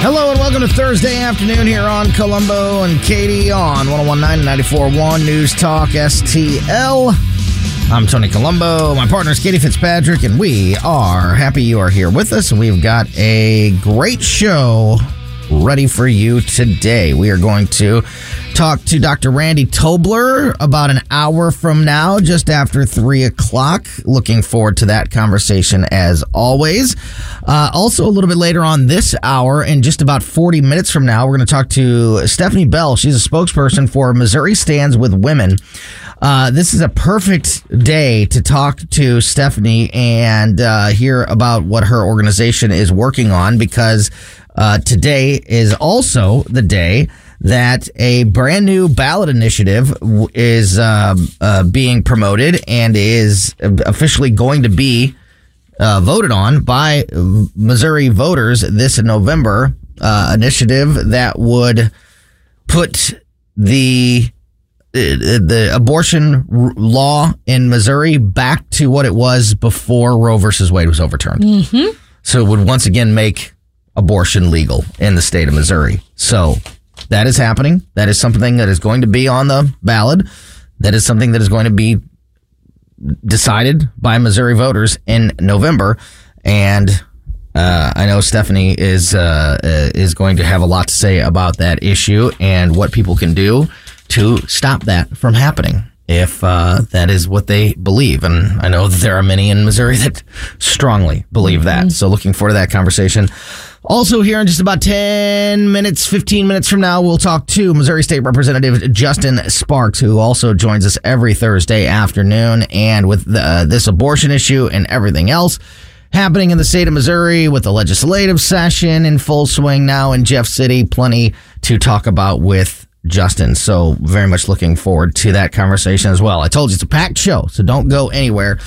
Hello and welcome to Thursday afternoon here on Colombo and Katie on 1019 and 94.1 News Talk STL. I'm Tony Colombo. My partner is Katie Fitzpatrick, and we are happy you are here with us. And we've got a great show ready for you today. We are going to talk to Dr. Randy Tobler about an hour from now, just after three o'clock. Looking forward to that conversation as always. Uh, also, a little bit later on this hour, in just about 40 minutes from now, we're going to talk to Stephanie Bell. She's a spokesperson for Missouri Stands with Women. Uh, this is a perfect day to talk to Stephanie and uh, hear about what her organization is working on because uh, today is also the day that a brand new ballot initiative w- is um, uh, being promoted and is officially going to be uh, voted on by Missouri voters this November. Uh, initiative that would put the uh, the abortion law in Missouri back to what it was before Roe versus Wade was overturned. So it would once again make abortion legal in the state of Missouri. So that is happening. That is something that is going to be on the ballot. That is something that is going to be decided by Missouri voters in November. And uh, I know Stephanie is uh, uh, is going to have a lot to say about that issue and what people can do to stop that from happening if uh, that is what they believe. And I know that there are many in Missouri that strongly believe that. So looking forward to that conversation. Also, here in just about 10 minutes, 15 minutes from now, we'll talk to Missouri State Representative Justin Sparks, who also joins us every Thursday afternoon. And with the, uh, this abortion issue and everything else happening in the state of Missouri with the legislative session in full swing now in Jeff City, plenty to talk about with Justin. So, very much looking forward to that conversation as well. I told you it's a packed show, so don't go anywhere.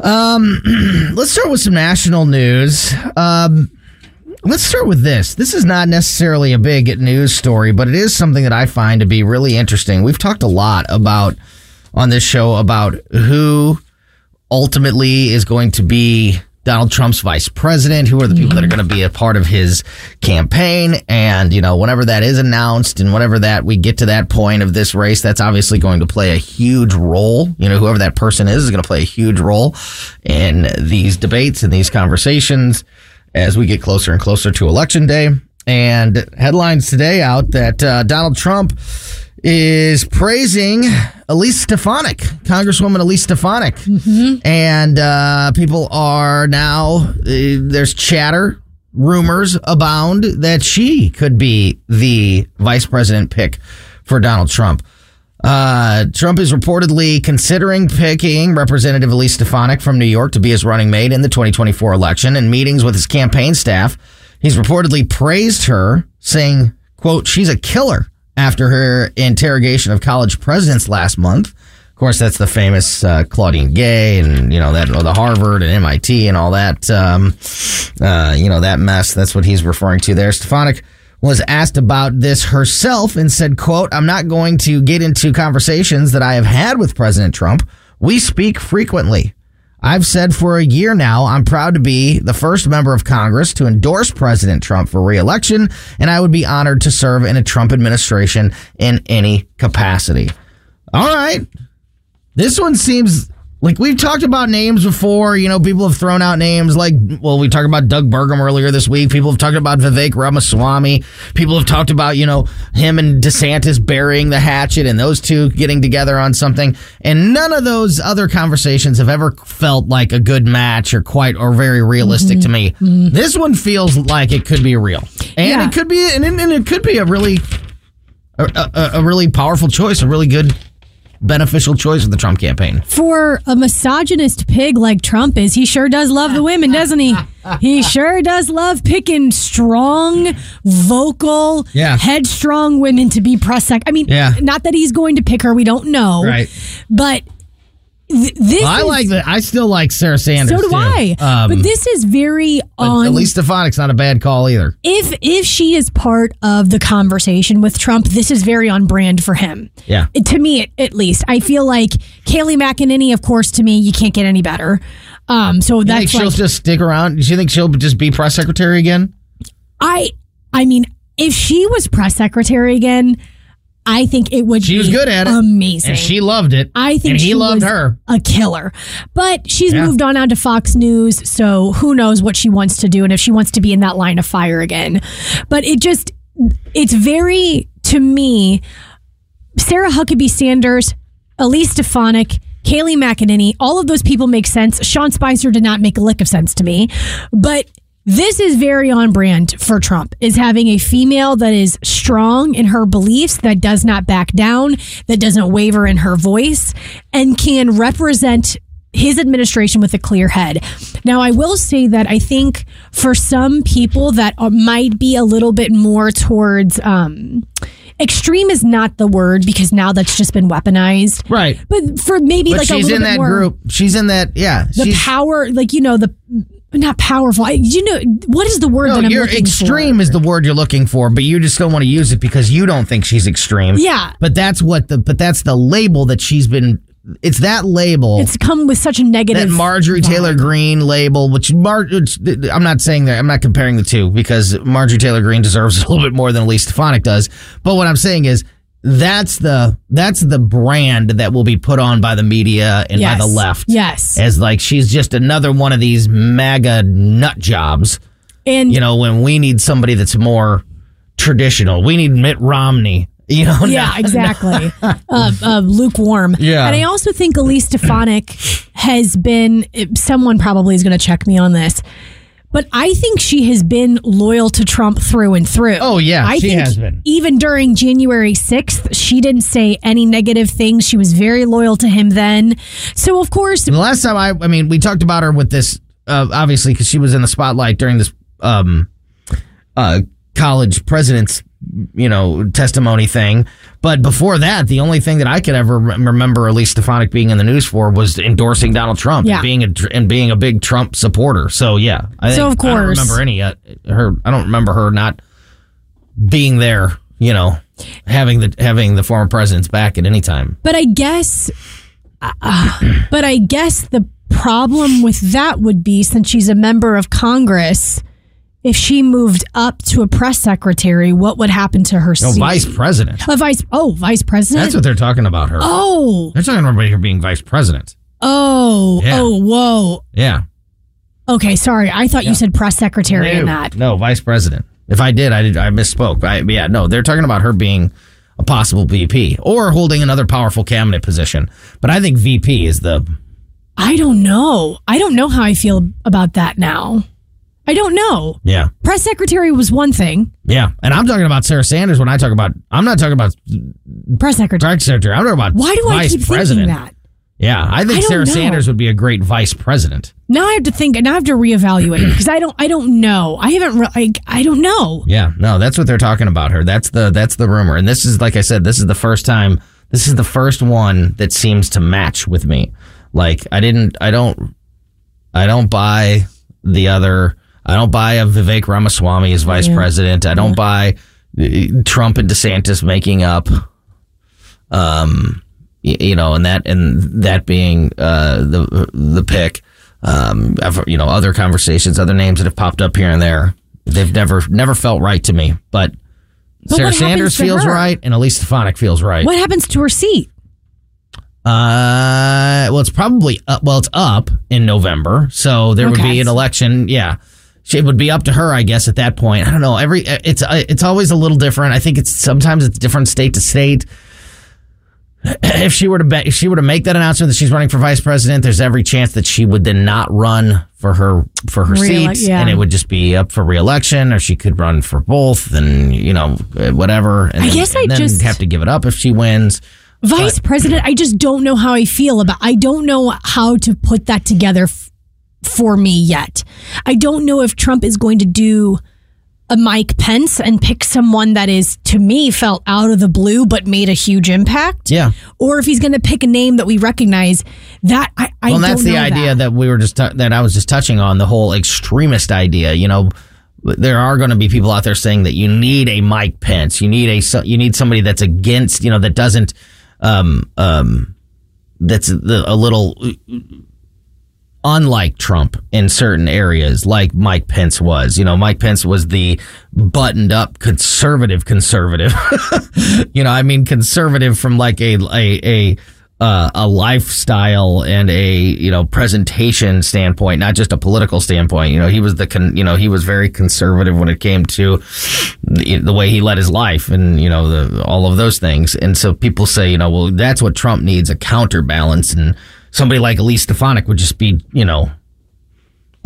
Um, let's start with some national news. Um, let's start with this. This is not necessarily a big news story, but it is something that I find to be really interesting. We've talked a lot about on this show about who ultimately is going to be Donald Trump's vice president, who are the people that are going to be a part of his campaign. And, you know, whenever that is announced and whenever that we get to that point of this race, that's obviously going to play a huge role. You know, whoever that person is is going to play a huge role in these debates and these conversations as we get closer and closer to election day. And headlines today out that uh, Donald Trump is praising Elise Stefanik, Congresswoman Elise Stefanik. And uh, people are now, uh, there's chatter, rumors abound that she could be the vice president pick for Donald Trump. Uh, Trump is reportedly considering picking Representative Elise Stefanik from New York to be his running mate in the 2024 election. In meetings with his campaign staff, he's reportedly praised her, saying, quote, she's a killer after her interrogation of college presidents last month. Of course, that's the famous uh, Claudine Gay and, you know, that, the Harvard and MIT and all that, um, uh, you know, that mess. That's what he's referring to there. Stefanik was asked about this herself and said, quote, I'm not going to get into conversations that I have had with President Trump. We speak frequently. I've said for a year now, I'm proud to be the first member of Congress to endorse President Trump for reelection, and I would be honored to serve in a Trump administration in any capacity. All right. This one seems like we've talked about names before. You know, people have thrown out names like, well, we talked about Doug Burgum earlier this week. People have talked about Vivek Ramaswamy. People have talked about, you know, him and DeSantis burying the hatchet and those two getting together on something. And none of those other conversations have ever felt like a good match or quite or very realistic to mm-hmm. me. Mm-hmm. This one feels like it could be real. And Yeah. it could be, and, and it could be a really, a, a, a really powerful choice, a really good beneficial choice of the Trump campaign. For a misogynist pig like Trump is, he sure does love the women, doesn't he? He sure does love picking strong, vocal, Yeah. headstrong women to be press sec. I mean, Yeah. not that he's going to pick her, we don't know. Right. But th- this I is- like that. I still like Sarah Sanders. so do too. I. Um, but this is very on at least Stefanik's not a bad call either. if if she is part of the conversation with Trump, this is very on brand for him. Yeah. To me, at, least, I feel like Kayleigh McEnany. Of course, to me, you can't get any better. Um, so You think that's she'll like just stick around? Do you think she'll just be press secretary again? I I mean, if she was press secretary again, I think it would. She was good at it. Amazing. And she loved it. I think and he she loved was her. a killer. But she's Yeah. moved on now to Fox News, so who knows what she wants to do and if she wants to be in that line of fire again. But it just it's very to me Sarah Huckabee Sanders, Elise Stefanik, Kayleigh McEnany, all of those people make sense. Sean Spicer did not make a lick of sense to me. But this is very on brand for Trump is having a female that is strong in her beliefs, that does not back down, that doesn't waver in her voice, and can represent his administration with a clear head. Now, I will say that I think for some people that might be a little bit more towards um, extreme is not the word because now that's just been weaponized. Right. But for maybe But like a she's little in that more group. She's in that. Yeah. the power, like you know the not powerful. I, you know what is the word no, that I'm you're looking extreme for? is the word you're looking for, but you just don't want to use it because you don't think she's extreme. Yeah. But that's what the but that's the label that she's been. It's that label. It's come with such a negative. that Marjorie vibe. Taylor Greene label, which Mar- I'm not saying that I'm not comparing the two because Marjorie Taylor Greene deserves a little bit more than Elise Stefanik does. But what I'm saying is that's the that's the brand that will be put on by the media and Yes. by the left. Yes. as like she's just another one of these MAGA nut jobs. and You know, when we need somebody that's more traditional, we need Mitt Romney. You know, yeah, not- exactly. uh, uh, lukewarm. Yeah. And I also think Elise Stefanik has been, someone probably is going to check me on this, but I think she has been loyal to Trump through and through. Oh, yeah, I she think has been. Even during January 6th, she didn't say any negative things. She was very loyal to him then. So, of course, The last time I, I mean, we talked about her with this, uh, obviously, because she was in the spotlight during this um, uh, college president's, you know, testimony thing. But before that, the only thing that I could ever re- remember least Stefanik being in the news for was endorsing Donald Trump Yeah. and being a and being a big Trump supporter. So yeah, I So, of I don't course. remember any uh, her. I don't remember her not being there. You know, having the having the former president's back at any time. But I guess, uh, but I guess the problem with that would be since she's a member of Congress, if she moved up to a press secretary, what would happen to her No, seat? vice president. A vice. Oh, vice president. That's what they're talking about her. oh, They're talking about her being vice president. oh, Yeah. oh, whoa. Yeah. Okay, sorry. I thought you said press secretary in no, that. no, vice president. If I did, I did. I misspoke. I, yeah, no, they're talking about her being a possible VP or holding another powerful cabinet position. But I think VP is the. I don't know. I don't know how I feel about that now. I don't know. Yeah, Press secretary was one thing. yeah, and I'm talking about Sarah Sanders when I talk about. I'm not talking about Press secretary. press secretary. I'm talking about Why do I vice keep president. thinking that? Yeah, I think I don't Sarah know. Sanders would be a great vice president. Now I have to think. Now I have to reevaluate because I don't. I don't know. I haven't. Re- I, I don't know. Yeah, no, that's what they're talking about her. That's the that's the rumor. And this is like I said, this is the first time this is the first one that seems to match with me. Like I didn't I don't I don't buy the other I don't buy a Vivek Ramaswamy as vice president. I don't buy uh, Trump and DeSantis making up um y- you know and that and that being uh the the pick. Um I've, you know other conversations other names that have popped up here and there. They've never never felt right to me but, But Sarah Sanders feels her? right and Elise Stefanik feels right. What happens to her seat? uh well it's probably up, well it's up in November so there would be an election yeah it would be up to her I guess at that point I don't know every it's it's always a little different I think it's sometimes it's different state to state if she were to be, if she were to make that announcement that she's running for vice president, there's every chance that she would then not run for her for her Reelec- seat, yeah. and it would just be up for reelection, or she could run for both, and you know uh, whatever. And I then, guess I just- have to give it up if she wins. Vice president. I just don't know how I feel about. I don't know how to put that together for me yet. I don't know if Trump is going to do a Mike Pence and pick someone that is to me felt out of the blue but made a huge impact. Yeah. Or if he's going to pick a name that we recognize. That I, I Well, that's the idea that. that. we were just t- that I was just touching on the whole extremist idea. You know, there are going to be people out there saying that you need a Mike Pence, you need a you need somebody that's against, you know, that doesn't, um, um, that's the, a little unlike Trump in certain areas, like Mike Pence was. You know, Mike Pence was the buttoned up conservative conservative. you know, I mean conservative from like a a a uh, a lifestyle and a you know presentation standpoint, not just a political standpoint. You know, he was the con- you know he was very conservative when it came to the, the way he led his life and you know the, all of those things. And so people say, you know, well, that's what Trump needs a counterbalance, and somebody like Elise Stefanik would just be, you know.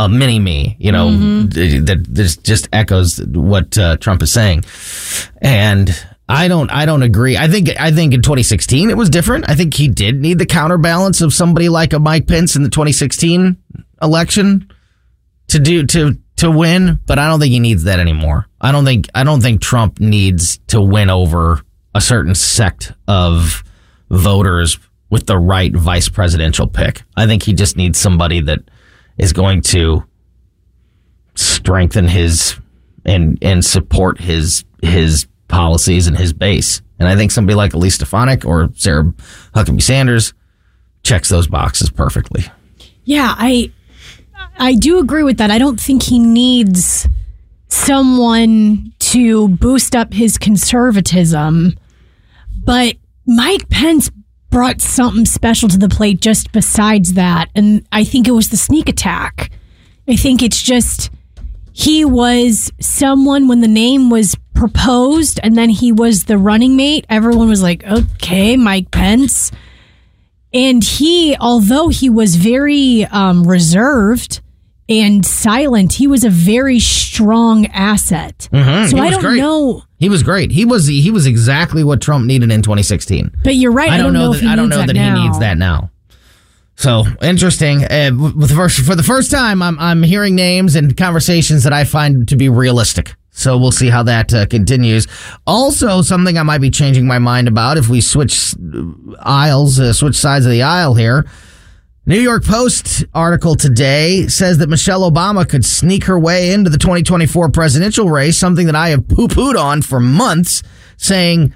A mini me, you know, mm-hmm. that just just echoes what uh, Trump is saying, and I don't I don't agree. I think I think in 2016 it was different. I think he did need the counterbalance of somebody like a Mike Pence in the 2016 election to do to to win, but I don't think he needs that anymore. I don't think I don't think Trump needs to win over a certain sect of voters with the right vice presidential pick. I think he just needs somebody that is going to strengthen his and and support his his policies and his base. And I think somebody like Elise Stefanik or Sarah Huckabee Sanders checks those boxes perfectly. Yeah, I I do agree with that. I don't think he needs someone to boost up his conservatism, but Mike Pence brought something special to the plate just besides that. And I think it was the sneak attack. I think it's just he was someone when the name was proposed and then he was the running mate. Everyone was like, okay, Mike Pence. And he, although he was very um, reserved and silent, he was a very strong asset. Mm-hmm. So I don't great. know. He was great. He was he was exactly what Trump needed in 2016. But you're right. I, don't, know, that I don't know that, that he needs that now. So interesting. Uh, with the first, for the first time, I'm I'm hearing names and conversations that I find to be realistic. So we'll see how that uh, continues. Also, something I might be changing my mind about if we switch aisles, uh, switch sides of the aisle here. New York Post article today says that Michelle Obama could sneak her way into the 2024 presidential race, something that I have poo pooed on for months, saying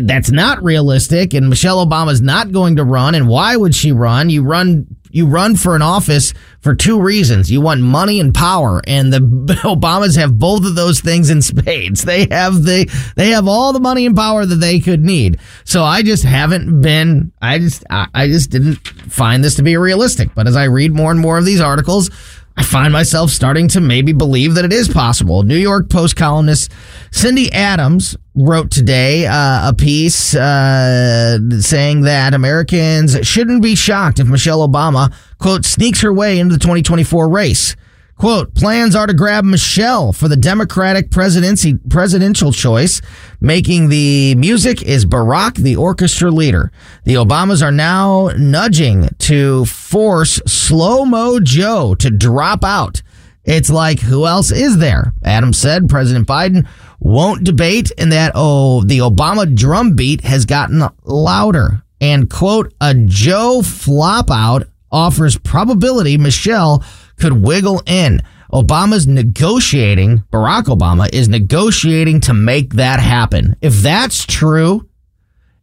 that's not realistic and Michelle Obama's not going to run and why would she run? You run you run for an office for two reasons. You want money and power and the Obamas have both of those things in spades. They have the they have all the money and power that they could need. So I just haven't been I just I, I just didn't find this to be realistic. But as I read more and more of these articles, I find myself starting to maybe believe that it is possible. New York Post columnist Cindy Adams wrote today uh, a piece uh, saying that Americans shouldn't be shocked if Michelle Obama, quote, sneaks her way into the 2024 race. Quote, plans are to grab Michelle for the Democratic presidency, presidential choice. Making the music is Barack, the orchestra leader. The Obamas are now nudging to force Slow Mo Joe to drop out. It's like, who else is there? Adams said President Biden won't debate and that, oh, the Obama drumbeat has gotten louder. And quote, a Joe flop out offers probability Michelle could wiggle in. Obama's negotiating, Barack Obama is negotiating to make that happen. If that's true,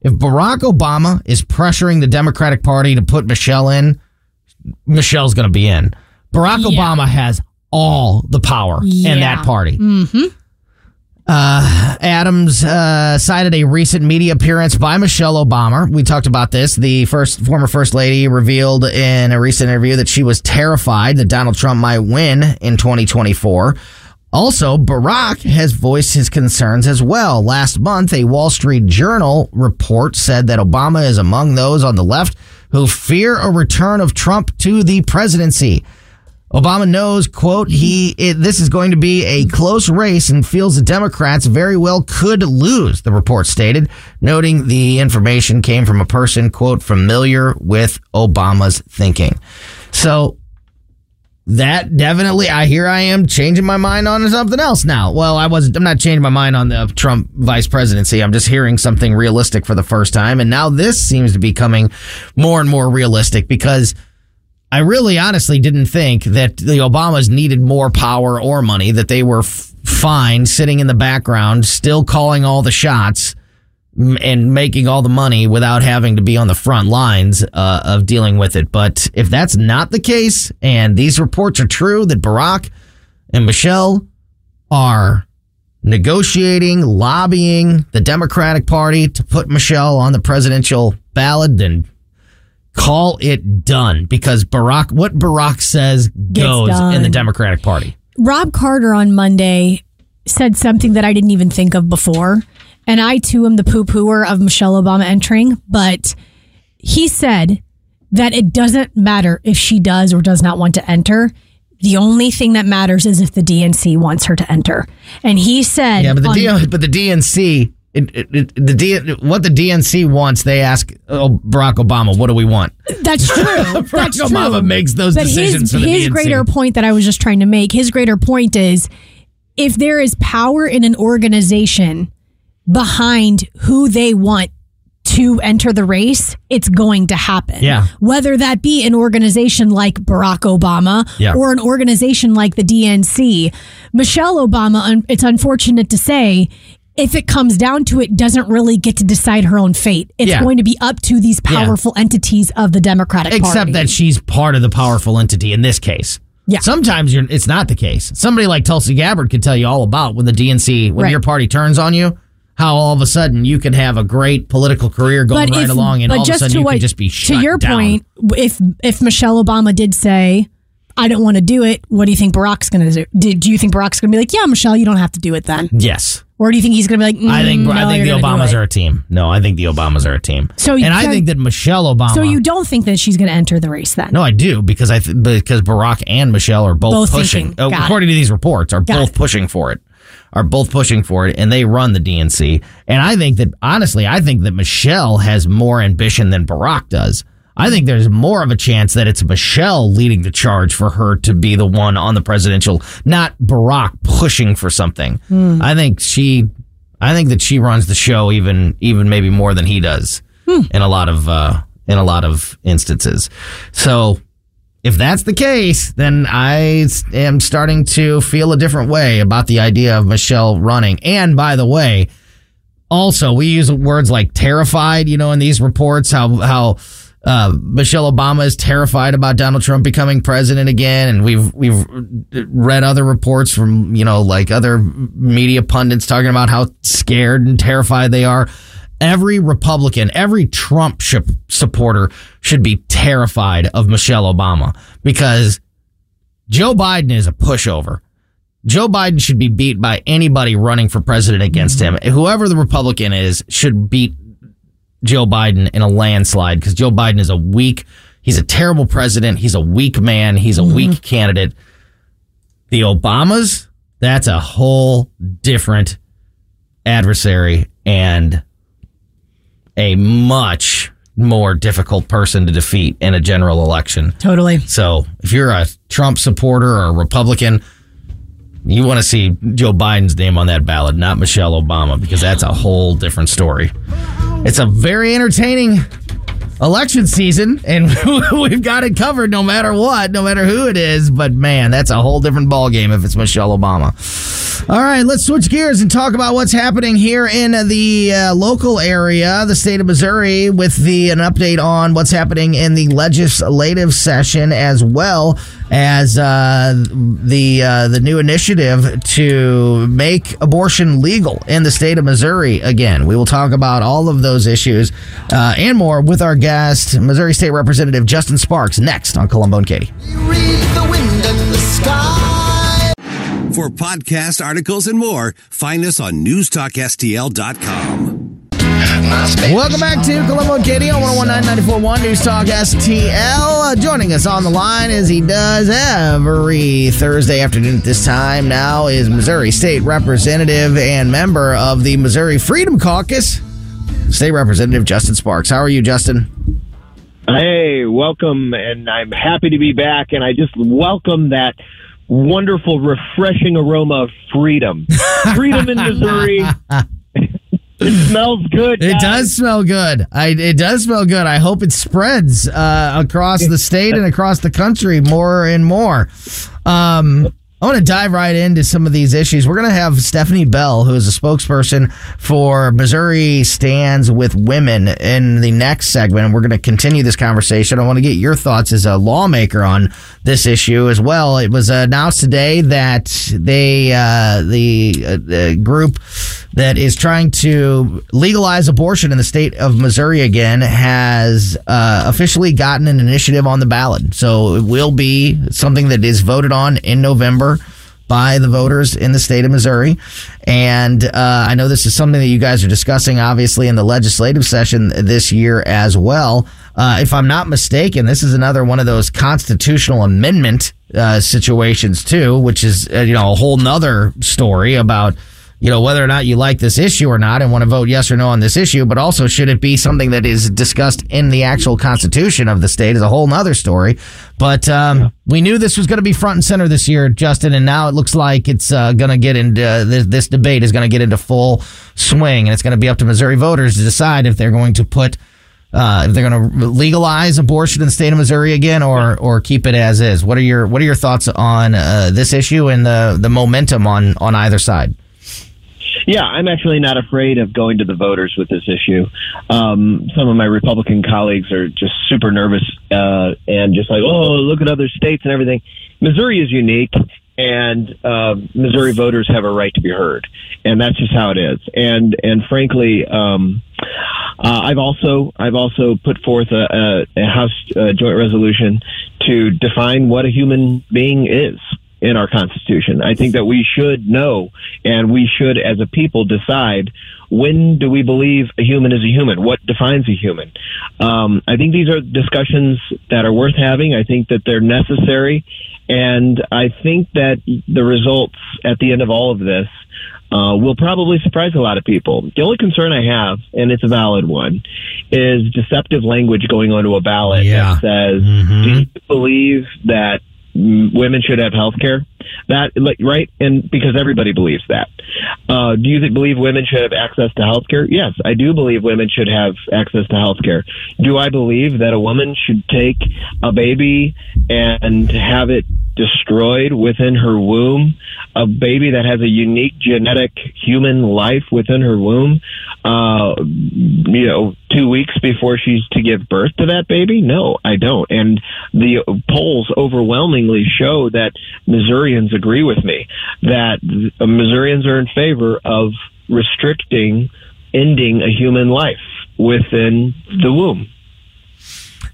if Barack Obama is pressuring the Democratic Party to put Michelle in, Michelle's going to be in. Barack yeah. Obama has all the power yeah. in that party. Mm-hmm. Uh, Adams uh, cited a recent media appearance by Michelle Obama. We talked about this. The first former first lady revealed in a recent interview that she was terrified that Donald Trump might win in 2024. Also, Barack has voiced his concerns as well. Last month, a Wall Street Journal report said that Obama is among those on the left who fear a return of Trump to the presidency. Obama knows, quote, he it, this is going to be a close race and feels the Democrats very well could lose, the report stated, noting the information came from a person, quote, familiar with Obama's thinking. So that definitely I hear I am changing my mind on something else now. Well, I wasn't I'm not changing my mind on the Trump vice presidency. I'm just hearing something realistic for the first time and now this seems to be coming more and more realistic because I really honestly didn't think that the Obamas needed more power or money, that they were f- fine sitting in the background, still calling all the shots, and making all the money without having to be on the front lines uh, of dealing with it. But if that's not the case, and these reports are true that Barack and Michelle are negotiating, lobbying the Democratic Party to put Michelle on the presidential ballot, then call it done because Barack, what Barack says goes in the. Democratic Party. Rob Carter on Monday said something that I didn't even think of before. And I too am the poo pooer of Michelle Obama entering, but he said that it doesn't matter if she does or does not want to enter. The only thing that matters is if the DNC wants her to enter. And he said, Yeah, but the on- D- but the DNC, it, it, it- the D, what the DNC wants, they ask oh, Barack Obama, "What do we want?" That's true. Barack That's true. Obama makes those but decisions his, for the his greater point that I was just trying to make, his greater point is if there is power in an organization behind who they want to enter the race, it's going to happen. Yeah. Whether that be an organization like Barack Obama Yeah. or an organization like the DNC. Michelle Obama, it's unfortunate to say, if it comes down to it, doesn't really get to decide her own fate. It's Yeah. going to be up to these powerful entities of the Democratic Party. Except that she's part of the powerful entity in this case. Yeah. Sometimes you're, it's not the case. Somebody like Tulsi Gabbard could tell you all about when the DNC, when Right. your party turns on you, how all of a sudden you can have a great political career going right along, and all of a sudden you can just be shut to your down. point, if if Michelle Obama did say, "I don't want to do it," what do you think Barack's going to do? Do you think Barack's going to be like, "Yeah, Michelle, you don't have to do it then," Yes. Or do you think he's going to be like, I think "Mm, I think the you're gonna do Obamas it." are a team. No, I think the Obamas are a team. So you and I think that Michelle Obama. So you don't think that she's going to enter the race then? No, I do because I th- because Barack and Michelle are both, Both pushing. uh, according to these reports, are Got both it. pushing for it. Are both pushing for it, and they run the DNC. And I think that honestly, I think that Michelle has more ambition than Barack does. I think there's more of a chance that it's Michelle leading the charge for her to be the one on the presidential, not Barack pushing for something. Hmm. I think she, I think that she runs the show even even maybe more than he does Hmm. in a lot of uh, in a lot of instances. So if that's the case, then I am starting to feel a different way about the idea of Michelle running. And by the way, also we use words like terrified, you know, in these reports, how how uh, Michelle Obama is terrified about Donald Trump becoming president again, and we've we've read other reports from you know like other media pundits talking about how scared and terrified they are. Every Republican, every Trump sh- supporter should be terrified of Michelle Obama because Joe Biden is a pushover. Joe Biden should be beat by anybody running for president against him. Whoever the Republican is should beat Joe Biden in a landslide because Joe Biden is a weak, he's a terrible president. He's a weak man. He's a mm-hmm. weak candidate. The Obamas, that's a whole different adversary and a much more difficult person to defeat in a general election. Totally. So if you're a Trump supporter or a Republican, you want to see Joe Biden's name on that ballot, not Michelle Obama, because that's a whole different story. It's a very entertaining election season, and we've got it covered no matter what, no matter who it is. But man, that's a whole different ballgame if it's Michelle Obama. All right, let's switch gears and talk about what's happening here in the uh, local area, the state of Missouri, with the an update on what's happening in the legislative session, as well as uh, the uh, the new initiative to make abortion legal in the state of Missouri. Again, we will talk about all of those issues uh, and more with our guest, Missouri State Representative Justin Sparks, next on Colombo and Katie. Read the wind and the sky. For podcast articles and more, find us on newstalkstl.com. Welcome back to Colombo and Katie on 1019 News Talk STL. Uh, joining us on the line as he does every Thursday afternoon at this time now is Missouri State Representative and member of the Missouri Freedom Caucus, State Representative Justin Sparks. How are you, Justin? Hey, welcome, and I'm happy to be back. And I just welcome that wonderful, refreshing aroma of freedom. Freedom in Missouri. it smells good. It does smell good. I, it does smell good. I hope it spreads uh, across the state and across the country more and more. Um, I want to dive right into some of these issues. We're going to have Stephanie Bell, who is a spokesperson for Missouri Stands with Women, in the next segment. And we're going to continue this conversation. I want to get your thoughts as a lawmaker on this issue as well. It was announced today that they, uh, the, uh, the group that is trying to legalize abortion in the state of Missouri again has uh, officially gotten an initiative on the ballot. So it will be something that is voted on in November by the voters in the state of Missouri. And uh, I know this is something that you guys are discussing, obviously, in the legislative session this year as well. Uh, if I'm not mistaken, this is another one of those constitutional amendment uh, situations too, which is uh, you know a whole nother story about you know, whether or not you like this issue or not and want to vote yes or no on this issue, but also should it be something that is discussed in the actual constitution of the state is a whole nother story. But um, yeah. we knew this was going to be front and center this year, Justin, and now it looks like it's uh, going to get into uh, this, this debate is going to get into full swing, and it's going to be up to Missouri voters to decide if they're going to put. Uh, if they're going to legalize abortion in the state of Missouri again, or or keep it as is, what are your what are your thoughts on uh, this issue and the the momentum on on either side? Yeah, I'm actually not afraid of going to the voters with this issue. Um, some of my Republican colleagues are just super nervous uh, and just like, oh, look at other states and everything. Missouri is unique, and uh, Missouri voters have a right to be heard, and that's just how it is. And and frankly, um, uh, I've also I've also put forth a, a, House uh, joint resolution to define what a human being is in our Constitution. I think that we should know and we should, as a people, decide when do we believe a human is a human? What defines a human? Um, I think these are discussions that are worth having. I think that they're necessary. And I think that the results at the end of all of this uh, will probably surprise a lot of people. The only concern I have, and it's a valid one, is deceptive language going onto a ballot yeah. that says, mm-hmm. "Do you believe that women should have health care. That like, right, and because everybody believes that. Uh, do you believe women should have access to health care? Yes, I do believe women should have access to health care. Do I believe that a woman should take a baby and have it destroyed within her womb? A baby that has a unique genetic human life within her womb, uh, you know, two weeks before she's to give birth to that baby? No, I don't. And the polls overwhelmingly show that Missourians agree with me that Missourians are in favor of restricting ending a human life within the womb.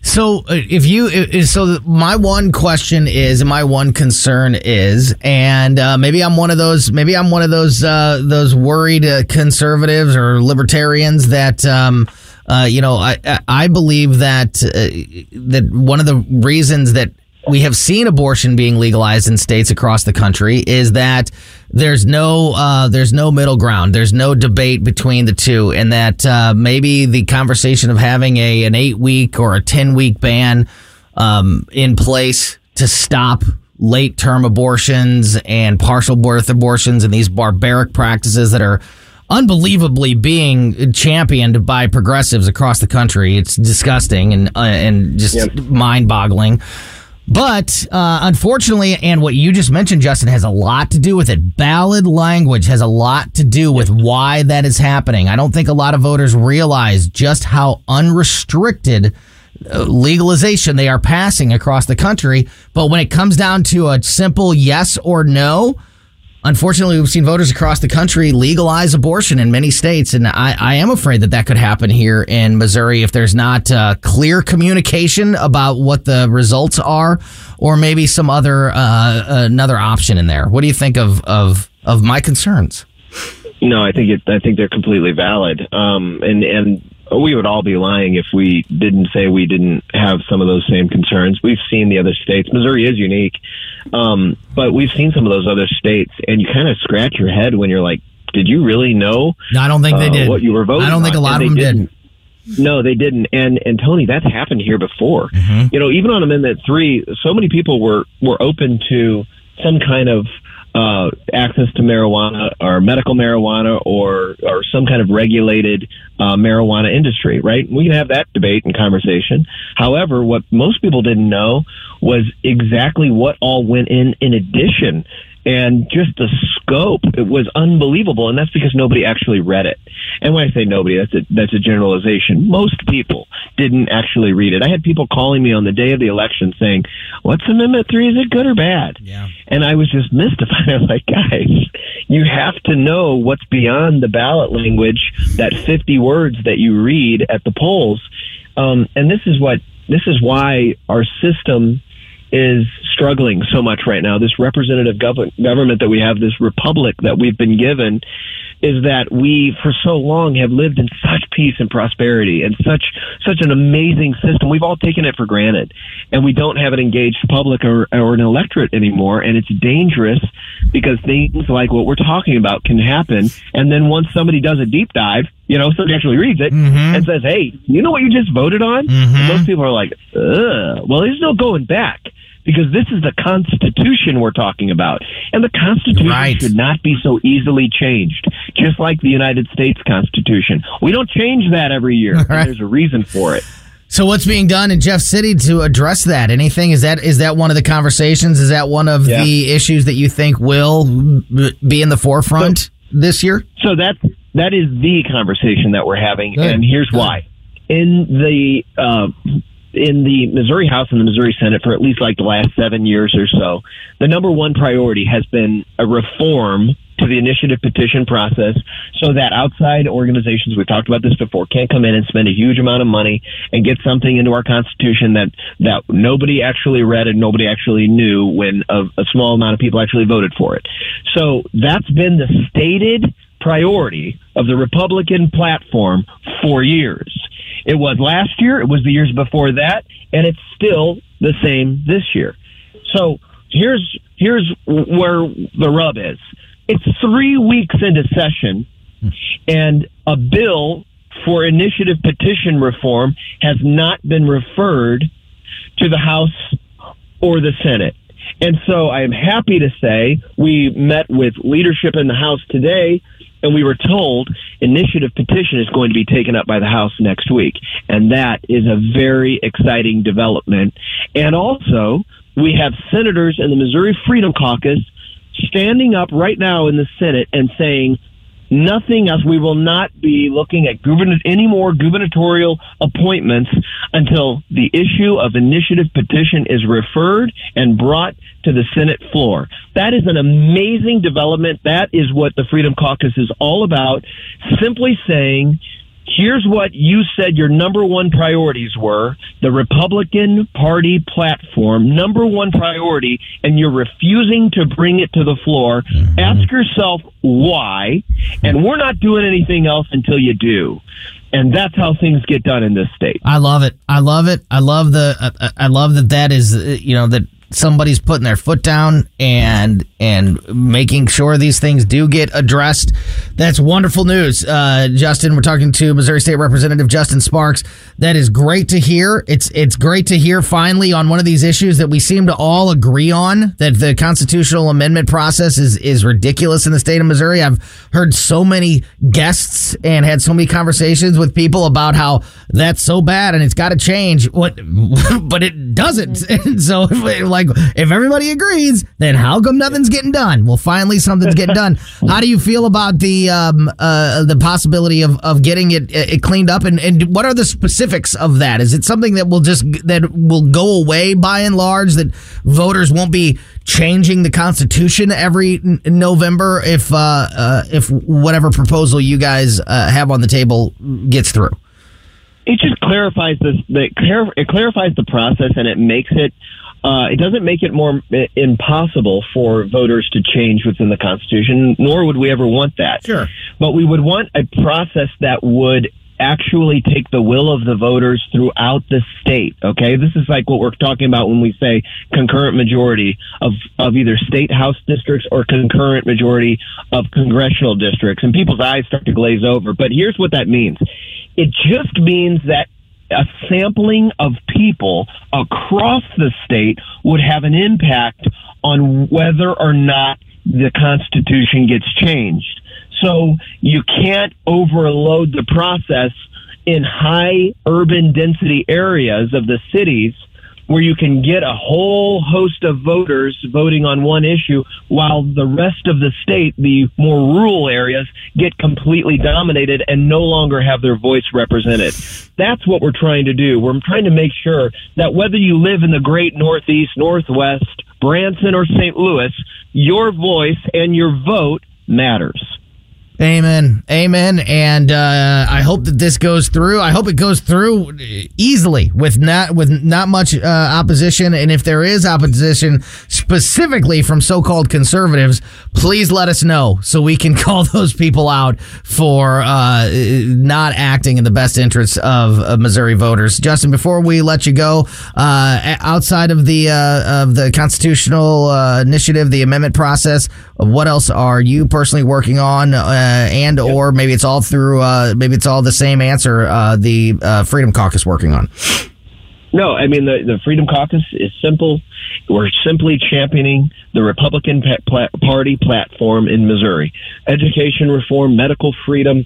So uh, if you so my one question is my one concern is and uh, maybe I'm one of those maybe I'm one of those uh, those worried uh, conservatives or libertarians that um, uh, you know I I believe that uh, that one of the reasons that we have seen abortion being legalized in states across the country is that there's no uh, there's no middle ground. There's no debate between the two, and that uh, maybe the conversation of having a an eight week or a ten week ban um, in place to stop late term abortions and partial birth abortions and these barbaric practices that are unbelievably being championed by progressives across the country. It's disgusting and uh, and just yep. mind boggling. But uh, unfortunately, and what you just mentioned, Justin, has a lot to do with it. Ballad language has a lot to do with why that is happening. I don't think a lot of voters realize just how unrestricted uh, legalization they are passing across the country. But when it comes down to a simple yes or no, Unfortunately, we've seen voters across the country legalize abortion in many states, and I, I am afraid that that could happen here in Missouri if there's not uh, clear communication about what the results are, or maybe some other uh, another option in there. What do you think of of of my concerns? No, I think it, I think they're completely valid, um, and and we would all be lying if we didn't say we didn't have some of those same concerns. We've seen the other states. Missouri is unique, um, but we've seen some of those other states, and you kind of scratch your head when you're like, "Did you really know?" No, I don't think they uh, did. What you were voting? I don't think on? a lot and of them didn't. did No, they didn't. And and Tony, that's happened here before. Mm-hmm. You know, even on Amendment Three, so many people were were open to some kind of uh, access to marijuana or medical marijuana or or some kind of regulated uh, marijuana industry, right? We can have that debate and conversation. However, what most people didn't know was exactly what all went in in addition and just the scope it was unbelievable. And that's because nobody actually read it. And when i say nobody that's a that's a generalization. Most people didn't actually read it. I had people calling me on the day of the election saying what's amendment 3 is it good or bad? Yeah. and i was just mystified. I was like guys you have to know what's beyond the ballot language that 50 words that you read at the polls. Um, and this is what this is why our system is struggling so much right now. This representative gov- government that we have, this republic that we've been given, is that we for so long have lived in such peace and prosperity and such such an amazing system. We've all taken it for granted, and we don't have an engaged public or, or an electorate anymore. And it's dangerous because things like what we're talking about can happen. And then once somebody does a deep dive, you know, somebody actually reads it mm-hmm. and says, "Hey, you know what you just voted on?" And mm-hmm. most people are like, "Ugh." Well, there's no going back because this is the Constitution we're talking about, and the Constitution Right. should not be so easily changed. Just like the United States Constitution, we don't change that every year. Right. There's a reason for it. So what's being done in Jeff City to address that? Anything? Is that is that one of the conversations? Is that one of Yeah. the issues that you think will be in the forefront this year? So that's that is the conversation that we're having, Good. and here's Good. why. In the uh, in the Missouri House and the Missouri Senate for at least like the last seven years or so, the number one priority has been a reform to the initiative petition process so that outside organizations, we've talked about this before, can't come in and spend a huge amount of money and get something into our Constitution that, that nobody actually read and nobody actually knew when a, a small amount of people actually voted for it. So that's been the stated priority of the Republican platform for years. It was last year, it was the years before that, and it's still the same this year. So here's here's where the rub is. It's three weeks into session, and a bill for initiative petition reform has not been referred to the House or the Senate. And so I am happy to say we met with leadership in the House today and we were told initiative petition is going to be taken up by the House next week. And that is a very exciting development. And also, we have senators in the Missouri Freedom Caucus standing up right now in the Senate and saying, nothing else. We will not be looking at any more gubernatorial appointments until the issue of initiative petition is referred and brought to the Senate floor. That is an amazing development. That is what the Freedom Caucus is all about. Simply saying, Here's what you said your number one priorities were the Republican Party platform, number one priority, and you're refusing to bring it to the floor. Ask yourself why, and we're not doing anything else until you do. And that's how things get done in this state. I love it. I love it. I love the. I love that. That is, uh, you know, that somebody's putting their foot down and and making sure these things do get addressed. That's wonderful news, uh, Justin. We're talking to Missouri State Representative Justin Sparks. That is great to hear. It's it's great to hear finally on one of these issues that we seem to all agree on that the constitutional amendment process is is ridiculous in the state of Missouri. I've heard so many guests and had so many conversations with people about how that's so bad and it's got to change. What, but it doesn't. And so, if, like, if everybody agrees, then how come nothing's getting done? Well, finally, something's getting done. How do you feel about the um, uh, the possibility of, of getting it, it cleaned up? And, and what are the specifics of that? Is it something that will just that will go away by and large? That voters won't be changing the Constitution every n- November if uh, uh, if whatever proposal you guys uh, have on the table gets through. it just clarifies this. The, it clarifies the process, and it makes it. Uh, it doesn't make it more impossible for voters to change within the Constitution, nor would we ever want that. Sure. But we would want a process that would actually take the will of the voters throughout the state. Okay, this is like what we're talking about when we say concurrent majority of of either state house districts or concurrent majority of congressional districts, and people's eyes start to glaze over. But here's what that means: it just means that a sampling of people across the state would have an impact on whether or not the Constitution gets changed. So you can't overload the process in high urban density areas of the cities where you can get a whole host of voters voting on one issue while the rest of the state, the more rural areas, get completely dominated and no longer have their voice represented. That's what we're trying to do. We're trying to make sure that whether you live in the great Northeast, Northwest, Branson, or St. Louis, your voice and your vote matters. Amen. Amen. And uh, I hope that this goes through. I hope it goes through easily with not with not much uh, opposition. And if there is opposition, specifically from so-called conservatives, please let us know so we can call those people out for uh, not acting in the best interests of, of, Missouri voters. Justin, before we let you go, uh, outside of the uh, of the constitutional uh, initiative, the amendment process, what else are you personally working on? Uh, and or maybe it's all through uh, maybe it's all the same answer uh, the uh, Freedom Caucus working on. No, I mean the the Freedom Caucus is simple. We're simply championing the Republican Party platform in Missouri: education reform, medical freedom,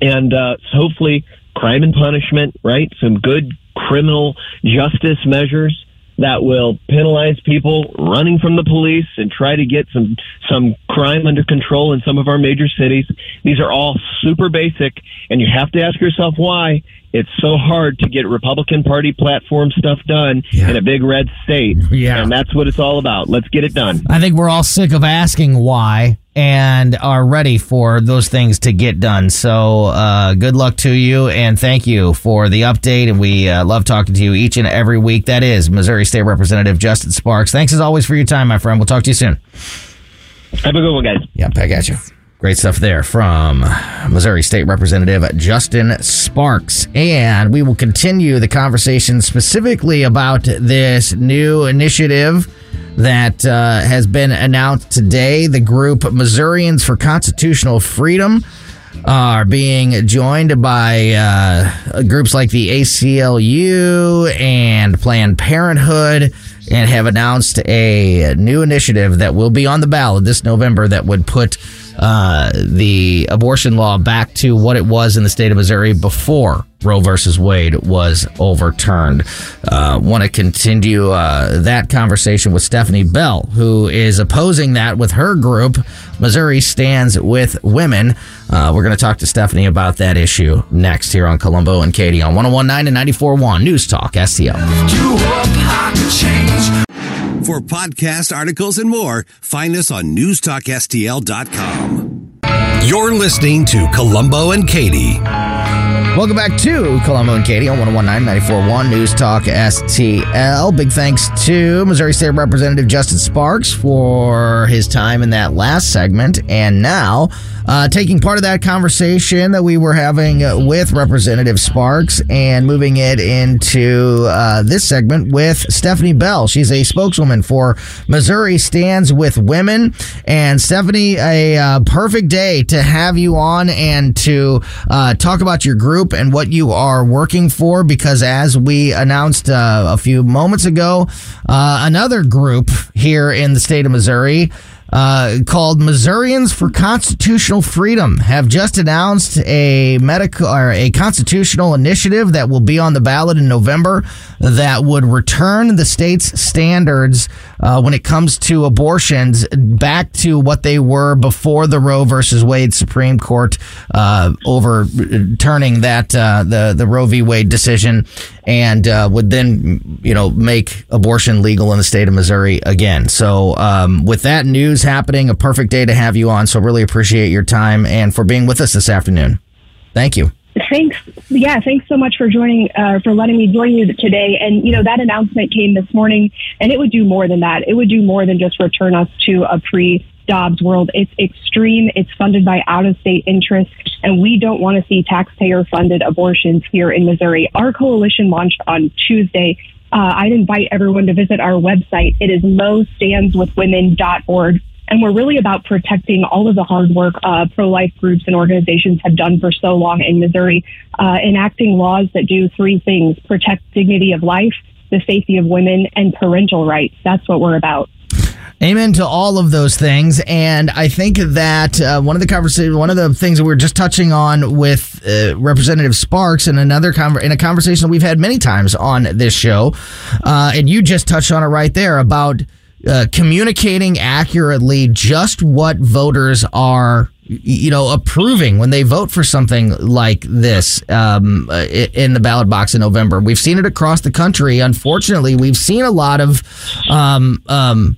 and uh, hopefully crime and punishment. Right, some good criminal justice measures that will penalize people running from the police and try to get some some crime under control in some of our major cities. These are all super basic, and you have to ask yourself why it's so hard to get Republican Party platform stuff done yeah. in a big red state. Yeah. And that's what it's all about. Let's get it done. I think we're all sick of asking why and are ready for those things to get done. So, uh, good luck to you and thank you for the update. And we uh, love talking to you each and every week. That is Missouri State Representative Justin Sparks. Thanks as always for your time, my friend. We'll talk to you soon. Have a good one, guys. Yeah, back at you. Great stuff there from Missouri State Representative Justin Sparks. And we will continue the conversation specifically about this new initiative that uh, has been announced today. The group Missourians for Constitutional Freedom are being joined by uh, groups like the ACLU and Planned Parenthood and have announced a new initiative that will be on the ballot this November that would put uh, the abortion law back to what it was in the state of Missouri before Roe versus Wade was overturned. Uh, Want to continue uh, that conversation with Stephanie Bell, who is opposing that with her group, Missouri Stands with Women. Uh, we're going to talk to Stephanie about that issue next here on Colombo and Katie on 1019 and 94.1 News Talk STL. For podcast articles and more, find us on newstalkstl.com. You're listening to Colombo and Katie. Welcome back to Colombo and Katie on 1019 941 News Talk STL. Big thanks to Missouri State Representative Justin Sparks for his time in that last segment. And now, uh, taking part of that conversation that we were having with Representative Sparks and moving it into uh, this segment with Stephanie Bell. She's a spokeswoman for Missouri Stands with Women. And Stephanie, a uh, perfect day to have you on and to uh, talk about your group and what you are working for because as we announced uh, a few moments ago, uh, another group here in the state of Missouri uh, called Missourians for Constitutional Freedom have just announced a medical or a constitutional initiative that will be on the ballot in November that would return the state's standards uh, when it comes to abortions back to what they were before the Roe versus Wade Supreme Court uh, overturning that uh, the the Roe v. Wade decision and uh, would then you know make abortion legal in the state of Missouri again. So um, with that news happening, a perfect day to have you on. So really appreciate your time and for being with us this afternoon. Thank you. Thanks. Yeah, thanks so much for joining, uh, for letting me join you today. And, you know, that announcement came this morning, and it would do more than that. It would do more than just return us to a pre Dobbs world. It's extreme. It's funded by out of state interests, and we don't want to see taxpayer funded abortions here in Missouri. Our coalition launched on Tuesday. Uh, I'd invite everyone to visit our website. It is mostandswithwomen.org. And we're really about protecting all of the hard work uh, pro life groups and organizations have done for so long in Missouri, uh, enacting laws that do three things protect dignity of life, the safety of women, and parental rights. That's what we're about. Amen to all of those things, and I think that uh, one of the conversation, one of the things that we are just touching on with uh, Representative Sparks, and another in a conversation we've had many times on this show, uh, and you just touched on it right there about uh, communicating accurately just what voters are you know approving when they vote for something like this um, in the ballot box in November. We've seen it across the country. Unfortunately, we've seen a lot of um, um,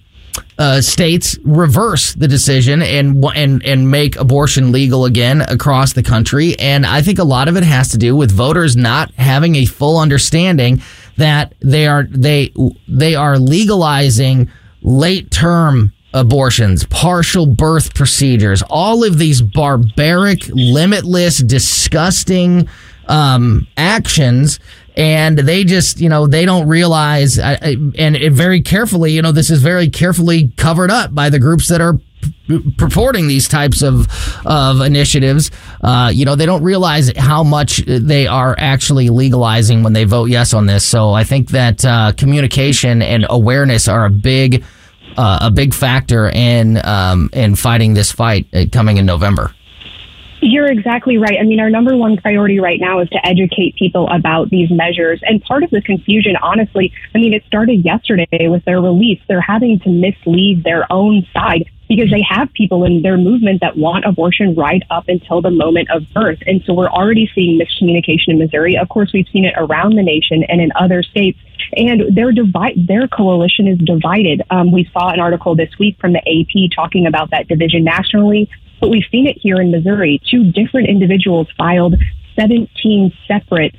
uh, states reverse the decision and and and make abortion legal again across the country. And I think a lot of it has to do with voters not having a full understanding that they are they they are legalizing late term abortions, partial birth procedures, all of these barbaric, limitless, disgusting um, actions. And they just, you know, they don't realize, and very carefully, you know, this is very carefully covered up by the groups that are purporting these types of of initiatives, uh, you know, they don't realize how much they are actually legalizing when they vote yes on this. So I think that uh, communication and awareness are a big uh, a big factor in um, in fighting this fight uh, coming in November. You're exactly right. I mean, our number one priority right now is to educate people about these measures. And part of the confusion, honestly, I mean, it started yesterday with their release. They're having to mislead their own side because they have people in their movement that want abortion right up until the moment of birth. And so we're already seeing miscommunication in Missouri. Of course, we've seen it around the nation and in other states. And their divide, their coalition is divided. Um, we saw an article this week from the AP talking about that division nationally. But we've seen it here in Missouri. Two different individuals filed 17 separate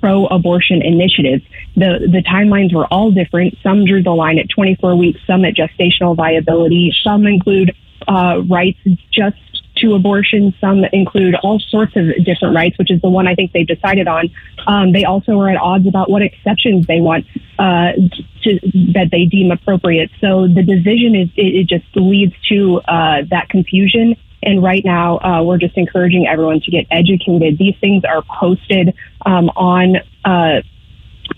pro abortion initiatives. The, the timelines were all different. Some drew the line at 24 weeks, some at gestational viability, some include uh, rights just to abortion. Some include all sorts of different rights, which is the one I think they've decided on. Um, they also are at odds about what exceptions they want uh, to, that they deem appropriate. So the division is it, it just leads to uh, that confusion and right now, uh, we're just encouraging everyone to get educated. These things are posted um, on uh,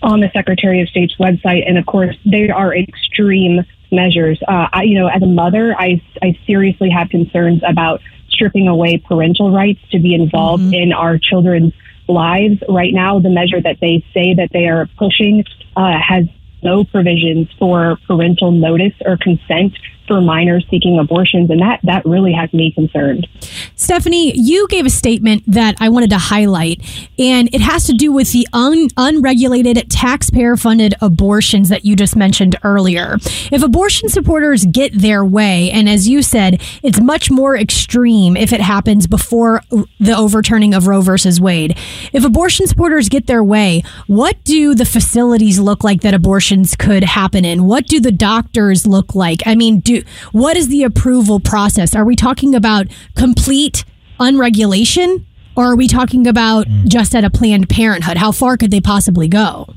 on the Secretary of State's website, and of course, they are extreme measures. Uh, I, you know, as a mother, I I seriously have concerns about stripping away parental rights to be involved mm-hmm. in our children's lives. Right now, the measure that they say that they are pushing uh, has no provisions for parental notice or consent for minors seeking abortions, and that that really has me concerned. Stephanie, you gave a statement that I wanted to highlight, and it has to do with the un- unregulated taxpayer-funded abortions that you just mentioned earlier. If abortion supporters get their way, and as you said, it's much more extreme if it happens before the overturning of Roe versus Wade. If abortion supporters get their way, what do the facilities look like that abortions could happen in? What do the doctors look like? I mean, do what is the approval process? Are we talking about complete unregulation or are we talking about mm. just at a Planned Parenthood? How far could they possibly go?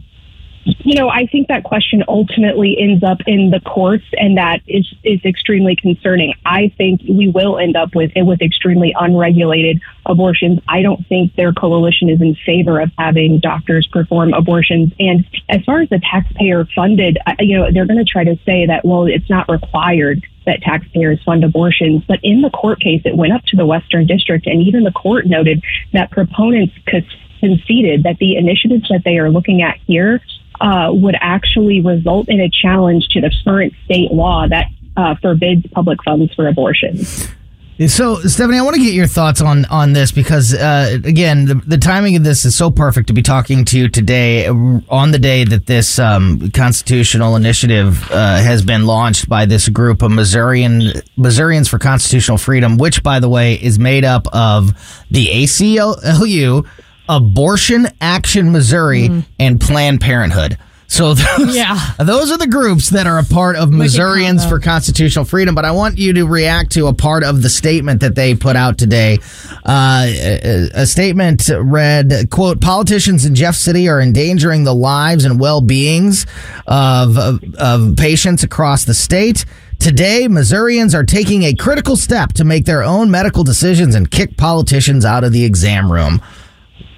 You know, I think that question ultimately ends up in the courts, and that is is extremely concerning. I think we will end up with with extremely unregulated abortions. I don't think their coalition is in favor of having doctors perform abortions. And as far as the taxpayer funded, you know, they're going to try to say that well, it's not required that taxpayers fund abortions. But in the court case, it went up to the Western District, and even the court noted that proponents conceded that the initiatives that they are looking at here uh, would actually result in a challenge to the current state law that uh, forbids public funds for abortion. So, Stephanie, I want to get your thoughts on on this because, uh, again, the, the, timing of this is so perfect to be talking to you today on the day that this um, constitutional initiative uh, has been launched by this group of Missourian Missourians for Constitutional Freedom, which, by the way, is made up of the ACLU, Abortion Action Missouri, mm. and Planned Parenthood. So those, yeah. those are the groups that are a part of Missourians for Constitutional Freedom. But I want you to react to a part of the statement that they put out today. Uh, a, a statement read, quote, politicians in Jeff City are endangering the lives and well-beings of, of, of patients across the state. Today, Missourians are taking a critical step to make their own medical decisions and kick politicians out of the exam room.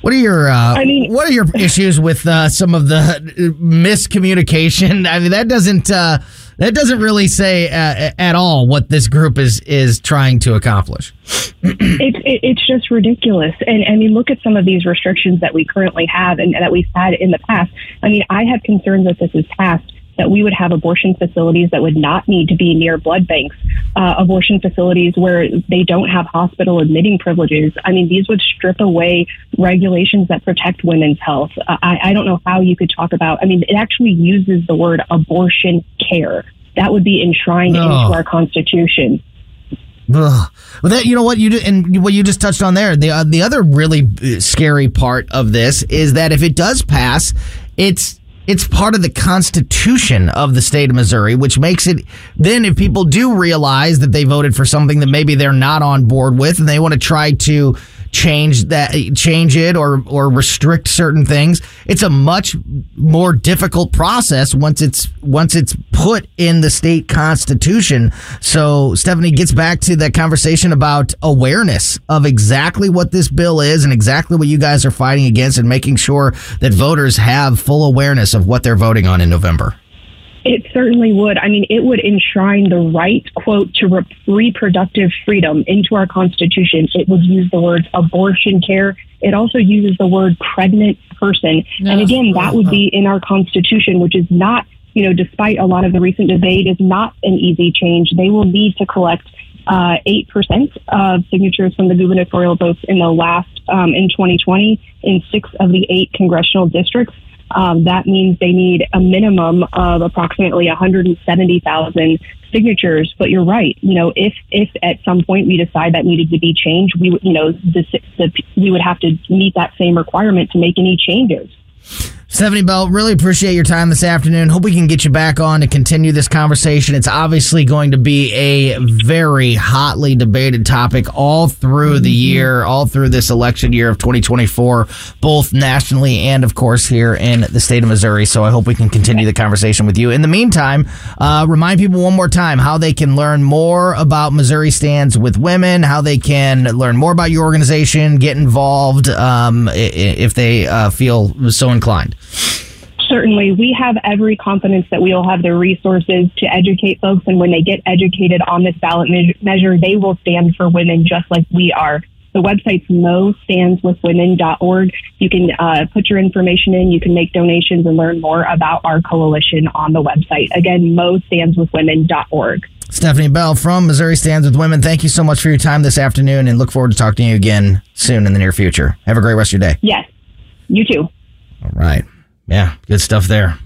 What are your uh, I mean, what are your issues with uh, some of the miscommunication? I mean, that doesn't uh, that doesn't really say uh, at all what this group is is trying to accomplish. it's it, it's just ridiculous. And I mean, look at some of these restrictions that we currently have and that we've had in the past. I mean, I have concerns that this is passed that we would have abortion facilities that would not need to be near blood banks, uh, abortion facilities where they don't have hospital admitting privileges. I mean, these would strip away regulations that protect women's health. Uh, I, I don't know how you could talk about, I mean, it actually uses the word abortion care. That would be enshrined Oh. into our Constitution. Ugh. Well, that you know what you do, and what you just touched on there. The uh, the other really scary part of this is that if it does pass, it's it's part of the Constitution of the state of Missouri, which makes it then if people do realize that they voted for something that maybe they're not on board with, and they want to try to change that change it or or restrict certain things it's a much more difficult process once it's once it's put in the state constitution. So stephanie gets back to that conversation about awareness of exactly what this bill is and exactly what you guys are fighting against and making sure that voters have full awareness of what they're voting on in november It certainly would. I mean, it would enshrine the right, quote, to re- reproductive freedom into our Constitution. It would use the words abortion care. It also uses the word pregnant person. And again, that would be in our Constitution, which is not, you know, despite a lot of the recent debate, is not an easy change. They will need to collect uh, 8% of signatures from the gubernatorial votes in the last, um, in 2020, in six of the eight congressional districts. Um, that means they need a minimum of approximately 170,000 signatures. But you're right. You know, if if at some point we decide that needed to be changed, we would, you know, the, the, we would have to meet that same requirement to make any changes. Stephanie Bell, really appreciate your time this afternoon. Hope we can get you back on to continue this conversation. It's obviously going to be a very hotly debated topic all through the year, all through this election year of 2024, both nationally and, of course, here in the state of Missouri. So I hope we can continue the conversation with you. In the meantime, uh, remind people one more time how they can learn more about Missouri Stands with Women, how they can learn more about your organization, get involved um, if they uh, feel so inclined. Certainly, we have every confidence that we will have the resources to educate folks, and when they get educated on this ballot me- measure, they will stand for women just like we are. The website's mostandswithwomen.org. You can uh, put your information in, you can make donations, and learn more about our coalition on the website. Again, mostandswithwomen.org. Stephanie Bell from Missouri Stands with Women, thank you so much for your time this afternoon and look forward to talking to you again soon in the near future. Have a great rest of your day. Yes, you too. All right. Yeah, good stuff there.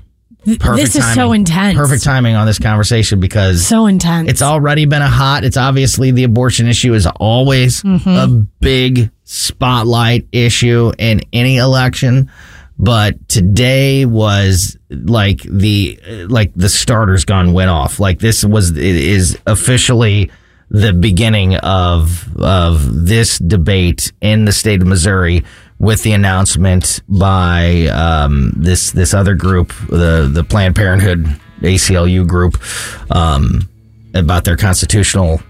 Perfect this is so timing. intense. Perfect timing on this conversation because So intense. it's already been a hot. It's obviously the abortion issue is always Mm-hmm. a big spotlight issue in any election. But today was like the like the starter's gun went off. Like this was it is officially the beginning of of this debate in the state of Missouri with the announcement by um, this this other group, the the Planned Parenthood ACLU group, um, about their constitutional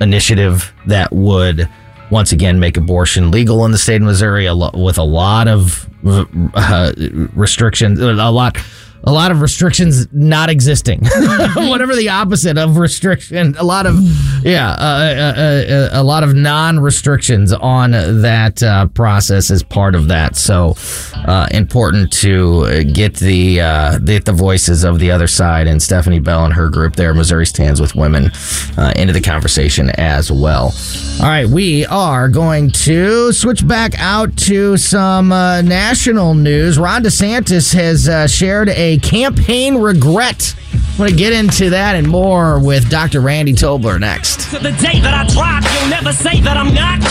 initiative that would once again make abortion legal in the state of Missouri a lo- with a lot of uh, restrictions, a lot. A lot of restrictions not existing, whatever the opposite of restriction. A lot of, yeah, uh, uh, uh, a lot of non-restrictions on that uh, process as part of that. So uh, important to uh, get the uh, get the voices of the other side and Stephanie Bell and her group there, Missouri Stands with Women, uh, into the conversation as well. All right, we are going to switch back out to some uh, national news. Ron DeSantis has uh, shared a campaign regret. I'm going to get into that and more with Dr. Randy Tobler next. To the day that I drop, you'll never say that I'm not.